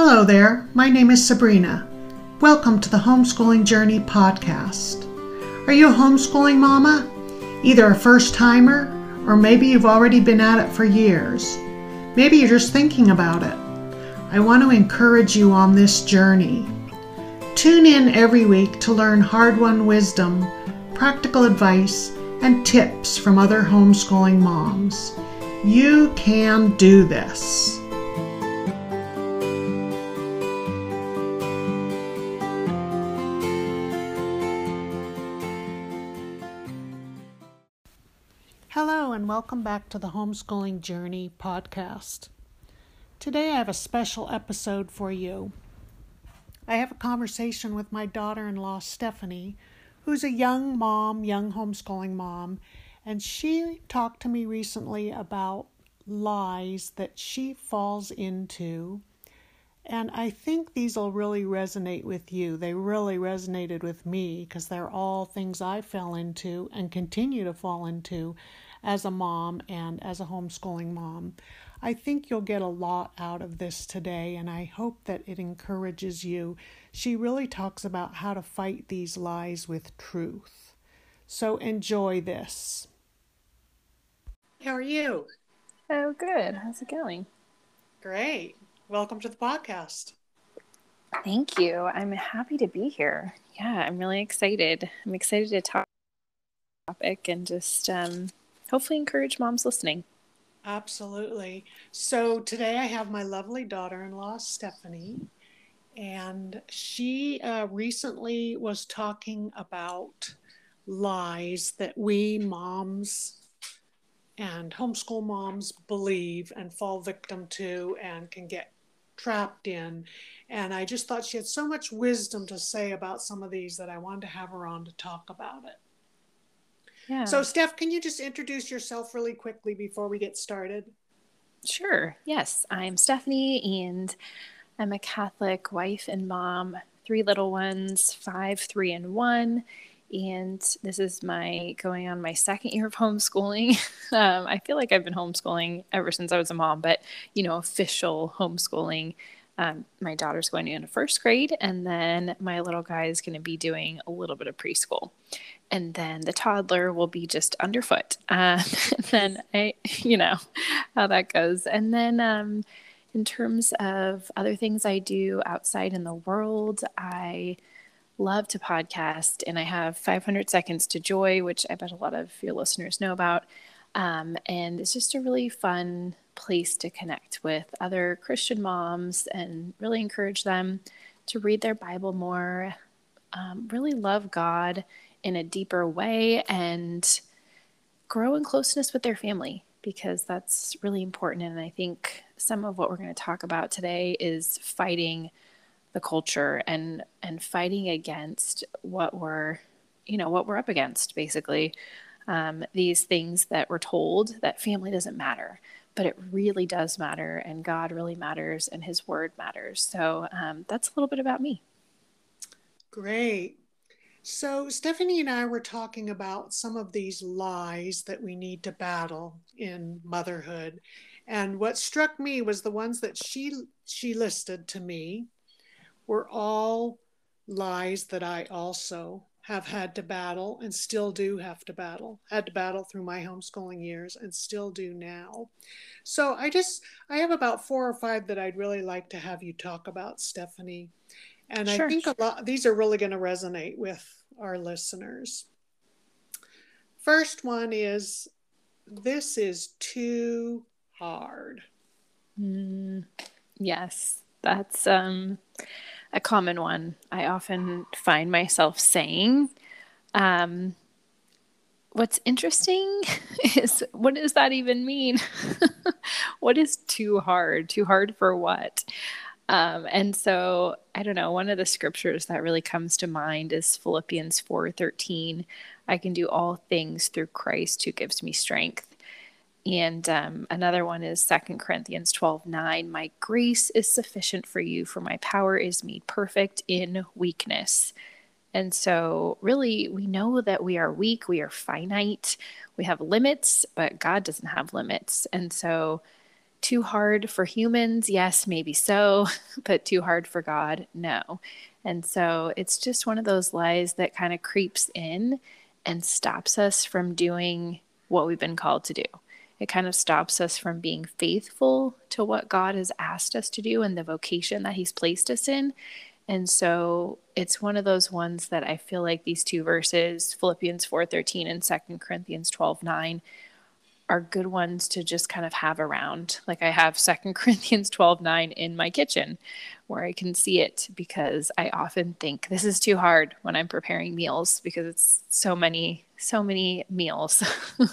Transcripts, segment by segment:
Hello there, my name is Sabrina. Welcome to the Homeschooling Journey podcast. Are you a homeschooling mama? Either a first timer, or maybe you've already been at it for years. Maybe you're just thinking about it. I want to encourage you on this journey. Tune in every week to learn hard won wisdom, practical advice, and tips from other homeschooling moms. You can do this. Welcome back to the Homeschooling Journey podcast. Today I have a special episode for you. I have a conversation with my daughter in law, Stephanie, who's a young mom, young homeschooling mom, and she talked to me recently about lies that she falls into. And I think these will really resonate with you. They really resonated with me because they're all things I fell into and continue to fall into as a mom and as a homeschooling mom. I think you'll get a lot out of this today, and I hope that it encourages you. She really talks about how to fight these lies with truth. So enjoy this. How are you? Oh, good. How's it going? Great. Welcome to the podcast. Thank you. I'm happy to be here. Yeah, I'm really excited. I'm excited to talk topic and just um, hopefully encourage moms listening. Absolutely. So today I have my lovely daughter in law, Stephanie, and she uh, recently was talking about lies that we moms and homeschool moms believe and fall victim to and can get trapped in. And I just thought she had so much wisdom to say about some of these that I wanted to have her on to talk about it. Yeah. So, Steph, can you just introduce yourself really quickly before we get started? Sure. Yes. I'm Stephanie, and I'm a Catholic wife and mom, three little ones, five, three, and one. And this is my going on my second year of homeschooling. um, I feel like I've been homeschooling ever since I was a mom, but you know, official homeschooling. Um, my daughter's going into first grade, and then my little guy is going to be doing a little bit of preschool and then the toddler will be just underfoot. Uh, then I, you know, how that goes. And then um, in terms of other things I do outside in the world, I love to podcast, and I have 500 Seconds to Joy, which I bet a lot of your listeners know about. Um, and it's just a really fun place to connect with other Christian moms and really encourage them to read their Bible more, um, really love God in a deeper way and grow in closeness with their family because that's really important. And I think some of what we're going to talk about today is fighting the culture and and fighting against what we're you know what we're up against basically um, these things that we're told that family doesn't matter but it really does matter and god really matters and his word matters. So um, that's a little bit about me. Great. So, Stephanie and I were talking about some of these lies that we need to battle in motherhood. And what struck me was the ones that she she listed to me were all lies that I also have had to battle and still do have to battle. Had to battle through my homeschooling years and still do now. So I just I have about four or five that I'd really like to have you talk about, Stephanie. And sure. I think a lot these are really going to resonate with our listeners. First one is this is too hard. Mm, yes, that's um, a common one. I often find myself saying. Um, what's interesting is what does that even mean? what is too hard? Too hard for what? Um, and so I don't know, one of the scriptures that really comes to mind is Philippians 4:13. I can do all things through Christ who gives me strength. And um, another one is Second Corinthians 12 9. My grace is sufficient for you, for my power is made perfect in weakness. And so, really, we know that we are weak, we are finite, we have limits, but God doesn't have limits. And so, too hard for humans? Yes, maybe so, but too hard for God? No. And so it's just one of those lies that kind of creeps in and stops us from doing what we've been called to do. It kind of stops us from being faithful to what God has asked us to do and the vocation that He's placed us in. And so it's one of those ones that I feel like these two verses, Philippians 4:13 and 2 Corinthians 12:9, are good ones to just kind of have around. Like I have Second Corinthians 12 9 in my kitchen where I can see it because I often think this is too hard when I'm preparing meals because it's so many, so many meals. um,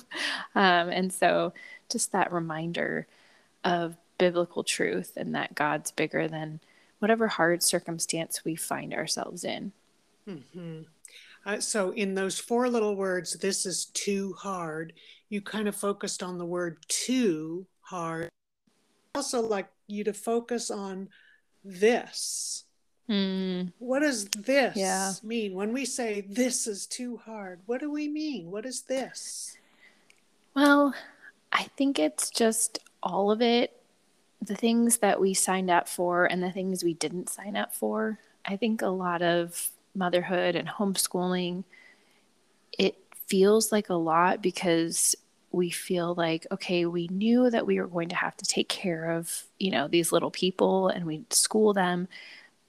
and so just that reminder of biblical truth and that God's bigger than whatever hard circumstance we find ourselves in. Mm-hmm. Uh, so, in those four little words, this is too hard, you kind of focused on the word too hard. I Also, like you to focus on this. Mm. What does this yeah. mean? When we say this is too hard, what do we mean? What is this? Well, I think it's just all of it the things that we signed up for and the things we didn't sign up for. I think a lot of motherhood and homeschooling, it feels like a lot because we feel like, okay, we knew that we were going to have to take care of, you know, these little people and we'd school them,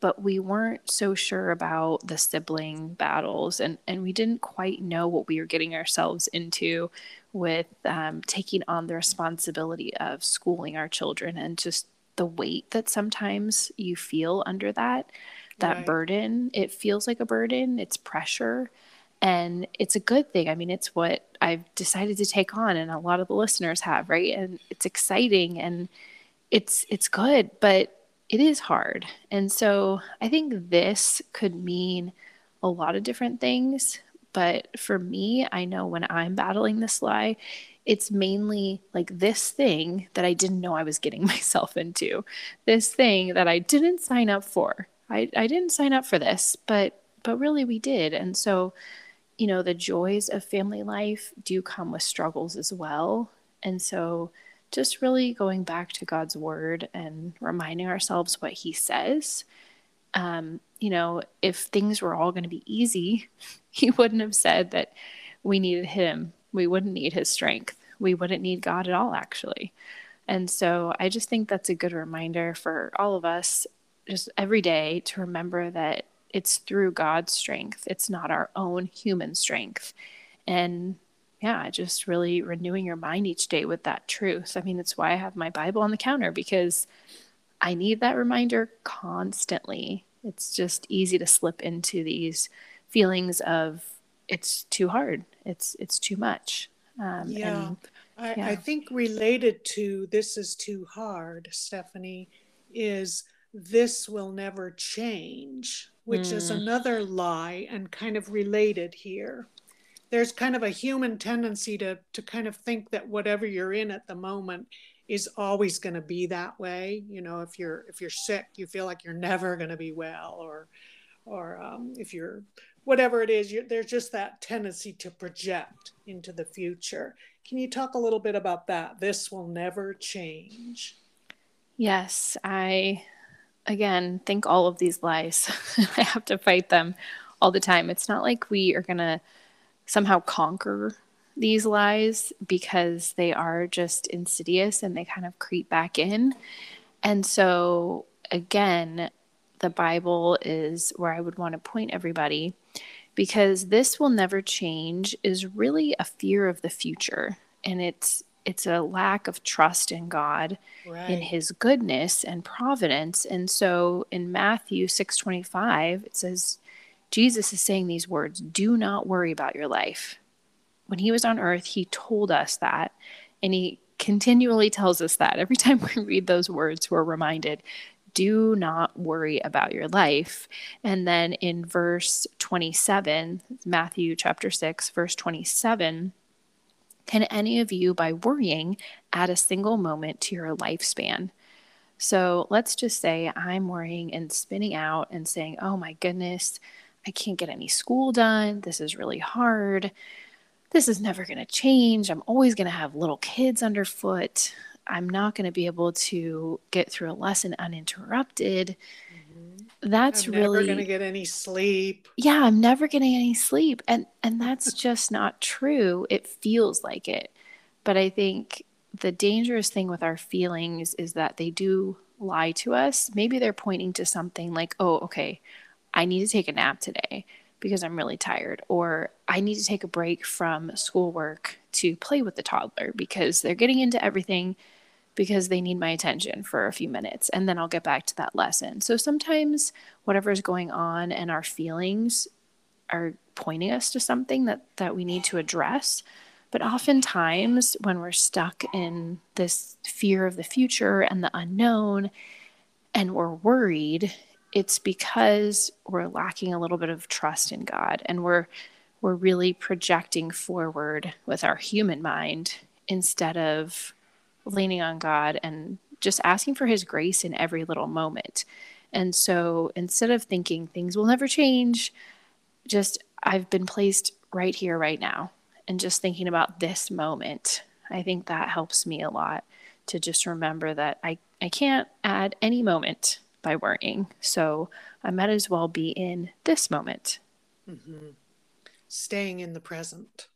but we weren't so sure about the sibling battles and, and we didn't quite know what we were getting ourselves into with um, taking on the responsibility of schooling our children and just the weight that sometimes you feel under that that right. burden. It feels like a burden, it's pressure. And it's a good thing. I mean, it's what I've decided to take on, and a lot of the listeners have, right? And it's exciting and it's it's good, but it is hard. And so I think this could mean a lot of different things. But for me, I know when I'm battling this lie, it's mainly like this thing that I didn't know I was getting myself into, this thing that I didn't sign up for. I, I didn't sign up for this, but but really we did. And so, you know, the joys of family life do come with struggles as well. And so just really going back to God's word and reminding ourselves what he says. Um, you know, if things were all going to be easy, he wouldn't have said that we needed him. We wouldn't need his strength. We wouldn't need God at all, actually. And so I just think that's a good reminder for all of us just every day to remember that it's through God's strength. It's not our own human strength. And yeah, just really renewing your mind each day with that truth. I mean, it's why I have my Bible on the counter because I need that reminder constantly. It's just easy to slip into these feelings of it's too hard. It's it's too much. Um, yeah. And, I, yeah. I think related to this is too hard, Stephanie, is this will never change, which mm. is another lie and kind of related here. There's kind of a human tendency to, to kind of think that whatever you're in at the moment is always going to be that way. You know, if you're if you're sick, you feel like you're never going to be well, or or um, if you're whatever it is, there's just that tendency to project into the future. Can you talk a little bit about that? This will never change. Yes, I again, think all of these lies. I have to fight them all the time. It's not like we are going to somehow conquer these lies because they are just insidious and they kind of creep back in. And so, again, the Bible is where I would want to point everybody because this will never change is really a fear of the future. And it's it's a lack of trust in God right. in his goodness and providence. And so in Matthew 6:25 it says Jesus is saying these words, "Do not worry about your life." When he was on earth, he told us that and he continually tells us that. Every time we read those words, we're reminded, do not worry about your life. And then in verse 27, Matthew chapter 6, verse 27, can any of you, by worrying, add a single moment to your lifespan? So let's just say I'm worrying and spinning out and saying, oh my goodness, I can't get any school done. This is really hard. This is never going to change. I'm always going to have little kids underfoot. I'm not going to be able to get through a lesson uninterrupted. Mm-hmm. That's I'm really never going to get any sleep. Yeah, I'm never getting any sleep, and and that's just not true. It feels like it, but I think the dangerous thing with our feelings is that they do lie to us. Maybe they're pointing to something like, "Oh, okay, I need to take a nap today." because I'm really tired, or I need to take a break from schoolwork to play with the toddler because they're getting into everything because they need my attention for a few minutes and then I'll get back to that lesson. So sometimes whatever is going on and our feelings are pointing us to something that that we need to address. But oftentimes when we're stuck in this fear of the future and the unknown and we're worried, it's because we're lacking a little bit of trust in God and we're we're really projecting forward with our human mind instead of leaning on God and just asking for his grace in every little moment. And so instead of thinking things will never change, just I've been placed right here, right now, and just thinking about this moment, I think that helps me a lot to just remember that I, I can't add any moment by worrying. So I might as well be in this moment. Mm-hmm. Staying in the present.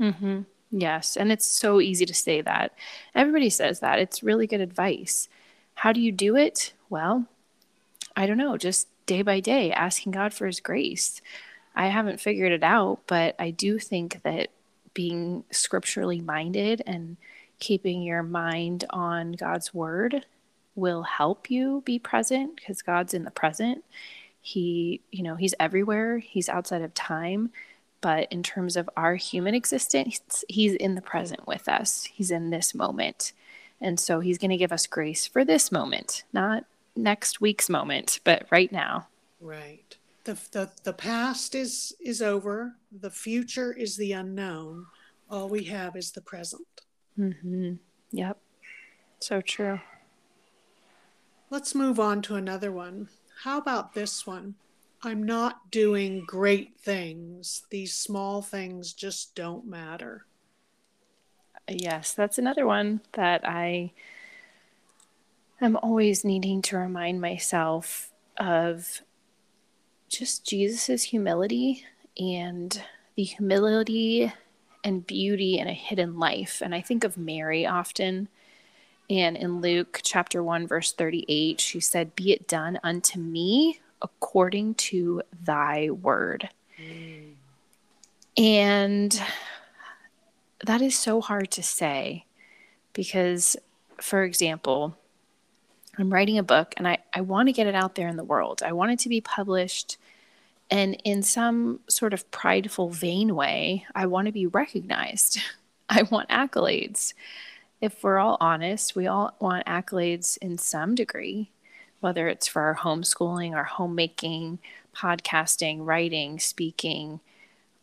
Mm-hmm. Yes. And it's so easy to say that. Everybody says that. It's really good advice. How do you do it? Well, I don't know, just day by day, asking God for His grace. I haven't figured it out, but I do think that being scripturally minded and keeping your mind on God's word will help you be present because God's in the present. He, you know, He's everywhere, He's outside of time but in terms of our human existence, he's in the present with us. He's in this moment. And so he's going to give us grace for this moment, not next week's moment, but right now. Right. The, the, the past is, is over. The future is the unknown. All we have is the present. Mm-hmm. Yep. So true. Let's move on to another one. How about this one? I'm not doing great things. These small things just don't matter. Yes, that's another one that I am always needing to remind myself of just Jesus's humility and the humility and beauty in a hidden life. And I think of Mary often. And in Luke chapter 1, verse 38, she said, Be it done unto me according to thy word. Mm. And that is so hard to say because, for example, I'm writing a book and I, I want to get it out there in the world. I want it to be published. And in some sort of prideful, vain way, I want to be recognized. I want accolades. If we're all honest, we all want accolades in some degree whether it's for our homeschooling, our homemaking, podcasting, writing, speaking,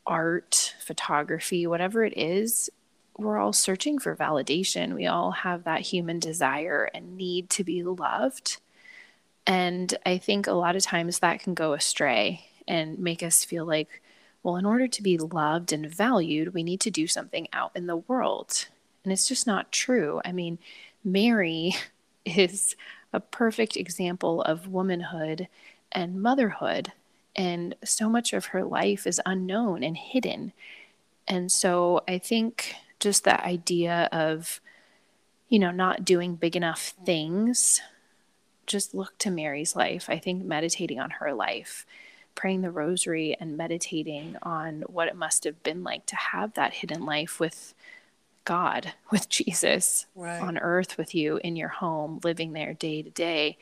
art, photography, whatever it is, we're all searching for validation. We all have that human desire and need to be loved. And I think a lot of times that can go astray and make us feel like, well, in order to be loved and valued, we need to do something out in the world. And it's just not true. I mean, Mary is a perfect example of womanhood and motherhood. And so much of her life is unknown and hidden. And so I think just that idea of, you know, not doing big enough things, just look to Mary's life. I think meditating on her life, praying the rosary, and meditating on what it must have been like to have that hidden life with God, with Jesus right. on earth with you in your home, living there day to day.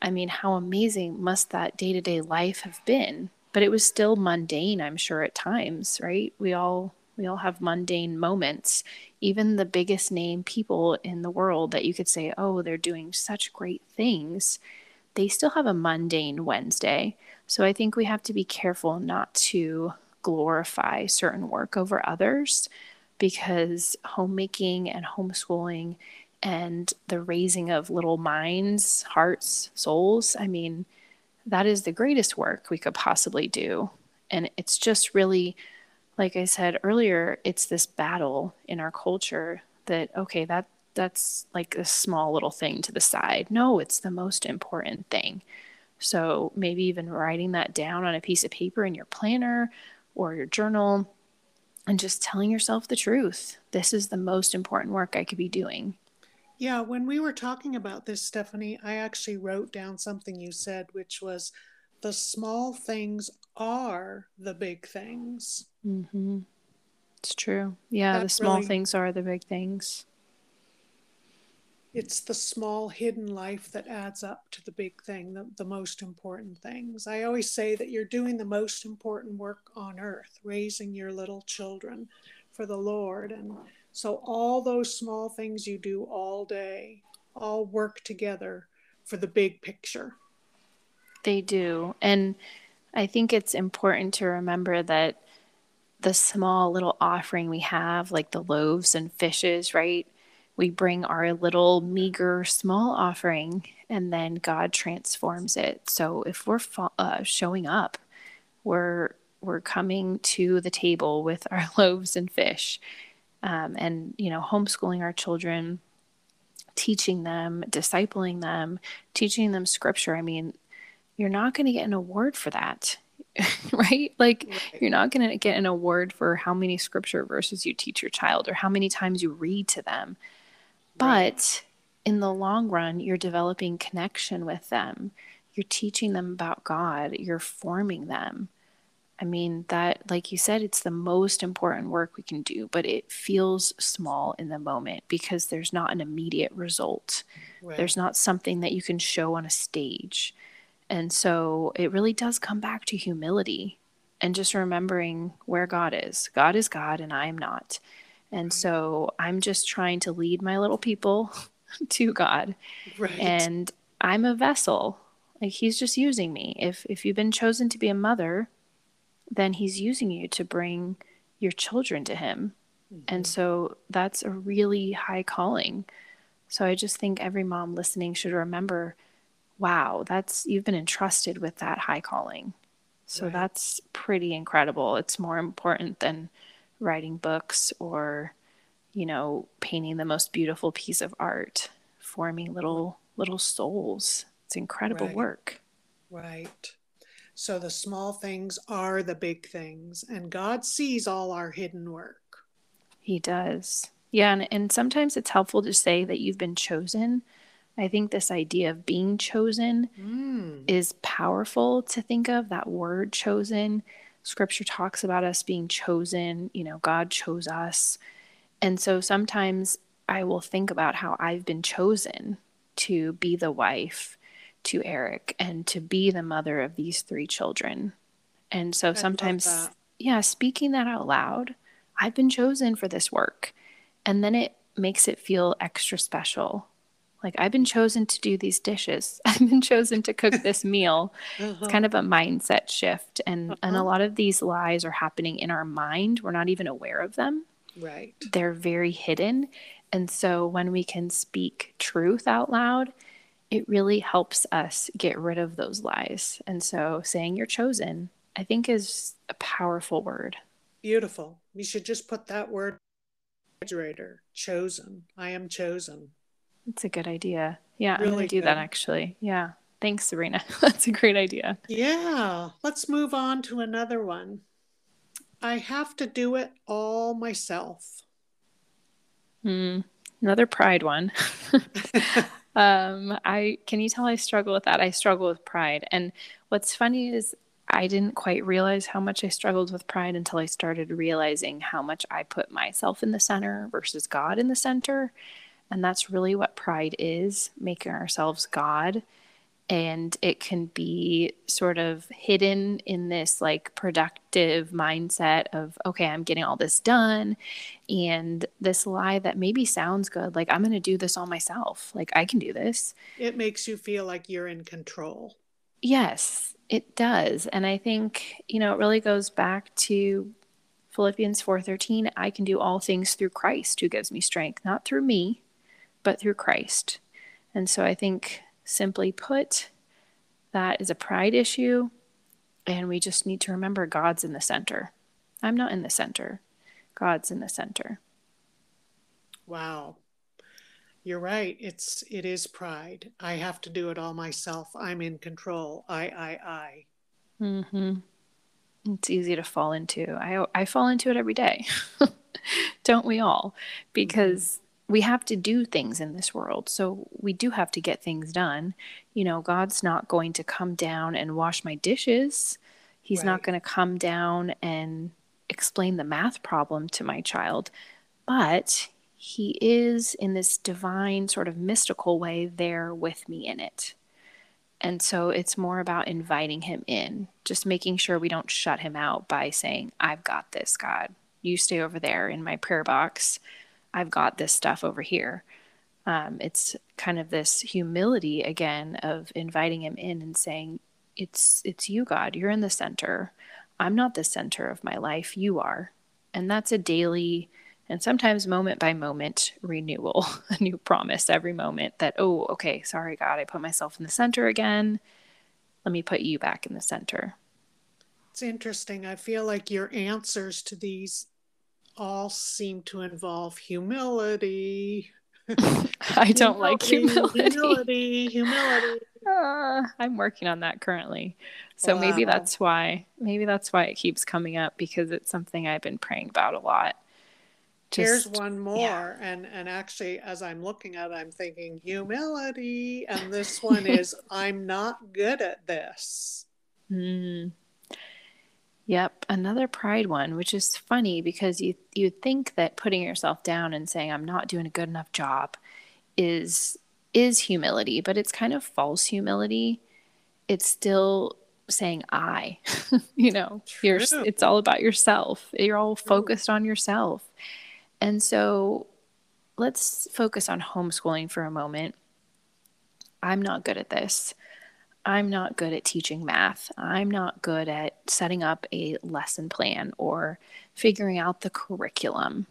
I mean, how amazing must that day to day life have been? But it was still mundane, I'm sure, at times, right? We all we all have mundane moments. Even the biggest name people in the world that you could say, oh, they're doing such great things, they still have a mundane Wednesday. So I think we have to be careful not to glorify certain work over others because homemaking and homeschooling and the raising of little minds, hearts, souls, I mean, that is the greatest work we could possibly do. And it's just really, like I said earlier, it's this battle in our culture that, okay, that that's like a small little thing to the side. No, it's the most important thing. So maybe even writing that down on a piece of paper in your planner or your journal and just telling yourself the truth. This is the most important work I could be doing. Yeah, when we were talking about this, Stephanie, I actually wrote down something you said, which was the small things are the big things. Mm-hmm. It's true. Yeah, that the small really, things are the big things. It's the small hidden life that adds up to the big thing, the, the most important things. I always say that you're doing the most important work on earth, raising your little children for the Lord. And so all those small things you do all day all work together for the big picture. They do. And I think it's important to remember that the small little offering we have, like the loaves and fishes, right? We bring our little meager small offering and then God transforms it. So if we're uh, showing up, we're we're coming to the table with our loaves and fish, um, and you know, homeschooling our children, teaching them, discipling them, teaching them scripture. I mean, you're not going to get an award for that. right? Like right. you're not going to get an award for how many scripture verses you teach your child or how many times you read to them. Right. But in the long run, you're developing connection with them. You're teaching them about God. You're forming them. I mean, that, like you said, it's the most important work we can do, but it feels small in the moment because there's not an immediate result. Right. There's not something that you can show on a stage. And so it really does come back to humility and just remembering where God is. God is God and I am not. And so I'm just trying to lead my little people to God. Right. And I'm a vessel. Like he's just using me. If if you've been chosen to be a mother, then he's using you to bring your children to him. Mm-hmm. And so that's a really high calling. So I just think every mom listening should remember wow, that's you've been entrusted with that high calling. So right. that's pretty incredible. It's more important than writing books or you know, painting the most beautiful piece of art, forming little little souls. It's incredible right. work. Right. So the small things are the big things, and God sees all our hidden work. He does. Yeah, and, and sometimes it's helpful to say that you've been chosen I think this idea of being chosen mm. is powerful to think of. That word chosen, scripture talks about us being chosen. You know, God chose us. And so sometimes I will think about how I've been chosen to be the wife to Eric and to be the mother of these three children. And so sometimes, yeah, speaking that out loud, I've been chosen for this work. And then it makes it feel extra special like I've been chosen to do these dishes. I've been chosen to cook this meal. uh-huh. It's kind of a mindset shift and uh-huh. and a uh-huh. lot of these lies are happening in our mind. We're not even aware of them. Right. They're very hidden. And so when we can speak truth out loud, it really helps us get rid of those lies. And so saying you're chosen, I think is a powerful word. Beautiful. We should just put that word refrigerator chosen. I am chosen. That's a good idea. Yeah, really I'm to do that actually. Yeah. Thanks, Sabrina. That's a great idea. Yeah. Let's move on to another one. I have to do it all myself. Hmm. Another pride one. um, I can you tell I struggle with that? I struggle with pride. And what's funny is I didn't quite realize how much I struggled with pride until I started realizing how much I put myself in the center versus God in the center. And that's really what pride is making ourselves God. And it can be sort of hidden in this like productive mindset of, okay, I'm getting all this done. And this lie that maybe sounds good, like, I'm going to do this all myself. Like, I can do this. It makes you feel like you're in control. Yes, it does. And I think, you know, it really goes back to Philippians 4:13, I can do all things through Christ who gives me strength, not through me, but through Christ. And so I think, simply put, that is a pride issue. And we just need to remember God's in the center. I'm not in the center, God's in the center. Wow. You're right. It's it is pride. I have to do it all myself. I'm in control. I I I. Mhm. It's easy to fall into. I I fall into it every day. Don't we all? Because we have to do things in this world. So we do have to get things done. You know, God's not going to come down and wash my dishes. He's right. not going to come down and explain the math problem to my child. But he is in this divine sort of mystical way there with me in it. And so it's more about inviting him in, just making sure we don't shut him out by saying, I've got this, God. You stay over there in my prayer box. I've got this stuff over here. Um, it's kind of this humility again of inviting him in and saying, It's it's you, God. You're in the center. I'm not the center of my life. You are. And that's a daily and sometimes moment by moment renewal, a new promise every moment that, oh, okay, sorry, God, I put myself in the center again. Let me put you back in the center. It's interesting. I feel like your answers to these all seem to involve humility. I don't humility, like humility. Humility, humility. Uh, I'm working on that currently. So wow. maybe that's why maybe that's why it keeps coming up because it's something I've been praying about a lot. Just, Here's one more, yeah. and and actually, as I'm looking at, it, I'm thinking humility, and this one is I'm not good at this. Mm. Yep, another pride one, which is funny because you you think that putting yourself down and saying I'm not doing a good enough job is is humility, but it's kind of false humility. It's still saying I, you know, you're it's all about yourself. You're all focused on yourself. And so let's focus on homeschooling for a moment. I'm not good at this. I'm not good at teaching math. I'm not good at setting up a lesson plan or figuring out the curriculum.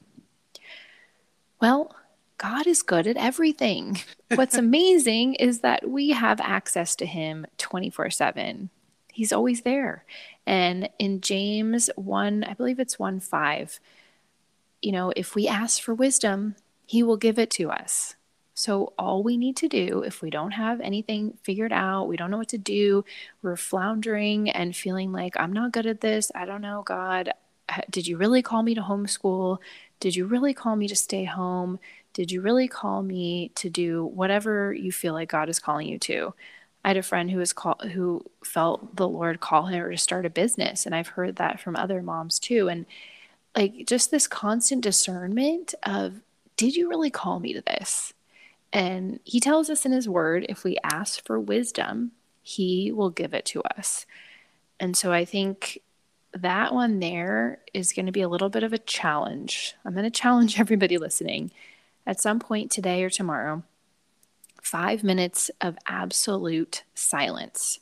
Well, God is good at everything. What's amazing is that we have access to Him 24 7. He's always there. And in James 1, I believe it's 1 5, you know, if we ask for wisdom, He will give it to us. So, all we need to do, if we don't have anything figured out, we don't know what to do, we're floundering and feeling like, I'm not good at this, I don't know, God, did you really call me to homeschool? Did you really call me to stay home? Did you really call me to do whatever you feel like God is calling you to? I had a friend who was call, who felt the Lord call her to start a business, and I've heard that from other moms too. And like just this constant discernment of did you really call me to this and he tells us in his word if we ask for wisdom he will give it to us and so i think that one there is going to be a little bit of a challenge i'm going to challenge everybody listening at some point today or tomorrow five minutes of absolute silence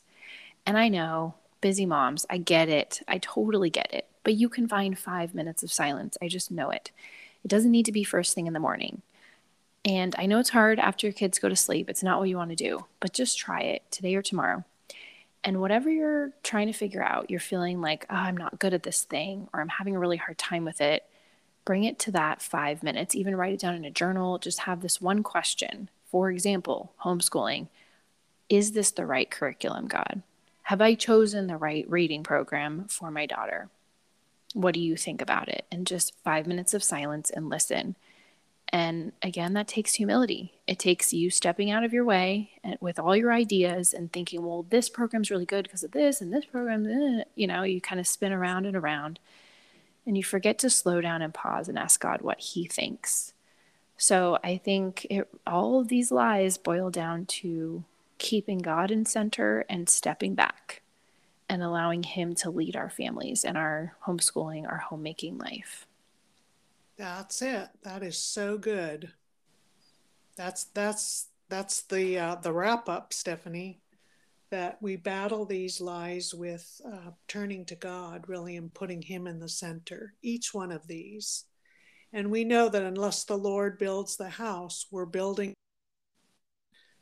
and i know busy moms i get it i totally get it but you can find five minutes of silence. I just know it. It doesn't need to be first thing in the morning. And I know it's hard after your kids go to sleep. It's not what you want to do, but just try it today or tomorrow. And whatever you're trying to figure out, you're feeling like, oh, I'm not good at this thing, or I'm having a really hard time with it, bring it to that five minutes. Even write it down in a journal. Just have this one question. For example, homeschooling Is this the right curriculum, God? Have I chosen the right reading program for my daughter? What do you think about it? And just five minutes of silence and listen. And again, that takes humility. It takes you stepping out of your way and with all your ideas and thinking, well, this program's really good because of this, and this program, eh, you know, you kind of spin around and around. And you forget to slow down and pause and ask God what He thinks. So I think it, all of these lies boil down to keeping God in center and stepping back and allowing Him to lead our families and our homeschooling, our homemaking life. That's it. That is so good. That's that's that's the uh, the wrap up, Stephanie. That we battle these lies with uh, turning to God, really, and putting Him in the center. Each one of these, and we know that unless the Lord builds the house, we're building.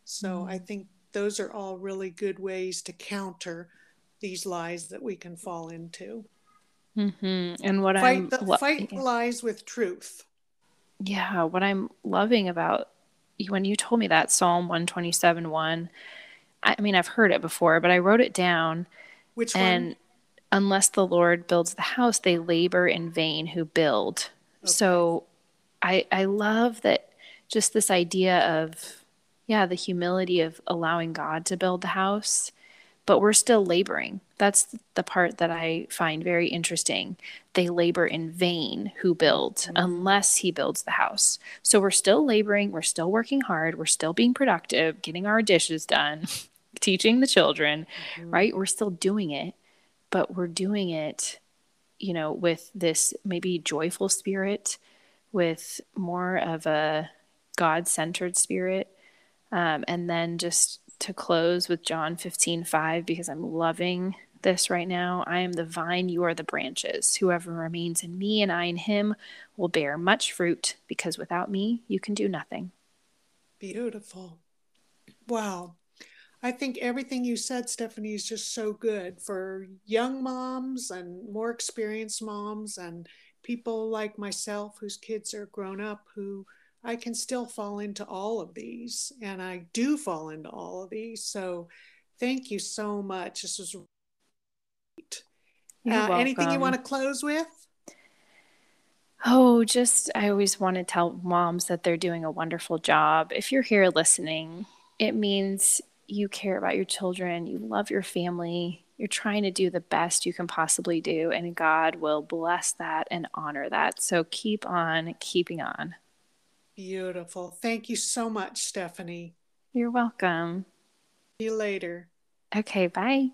So mm-hmm. I think those are all really good ways to counter these lies that we can fall into. Mm-hmm. And what fight I'm the, lo- fight lies with truth. Yeah, what I'm loving about when you told me that Psalm 127 1, I mean, I've heard it before, but I wrote it down. Which and one? unless the Lord builds the house, they labor in vain who build. Okay. So I I love that just this idea of yeah, the humility of allowing God to build the house, but we're still laboring. That's the part that I find very interesting. They labor in vain who build mm-hmm. unless he builds the house. So we're still laboring, we're still working hard, we're still being productive, getting our dishes done, teaching the children, mm-hmm. right? We're still doing it but we're doing it, you know, with this maybe joyful spirit, with more of a God centered spirit. Um, and then just to close with John 15 5, because I'm loving this right now. I am the vine, you are the branches. Whoever remains in me and I in him will bear much fruit, because without me, you can do nothing. Beautiful. Wow. I think everything you said, Stephanie, is just so good for young moms and more experienced moms and people like myself whose kids are grown up who I can still fall into all of these. And I do fall into all of these. So thank you so much. This was great. Uh, anything you want to close with? Oh, just I always want to tell moms that they're doing a wonderful job. If you're here listening, it means you care about your children, you love your family, you're trying to do the best you can possibly do, and God will bless that and honor that. So keep on keeping on. Beautiful. Thank you so much, Stephanie. You're welcome. See you later. Okay, bye.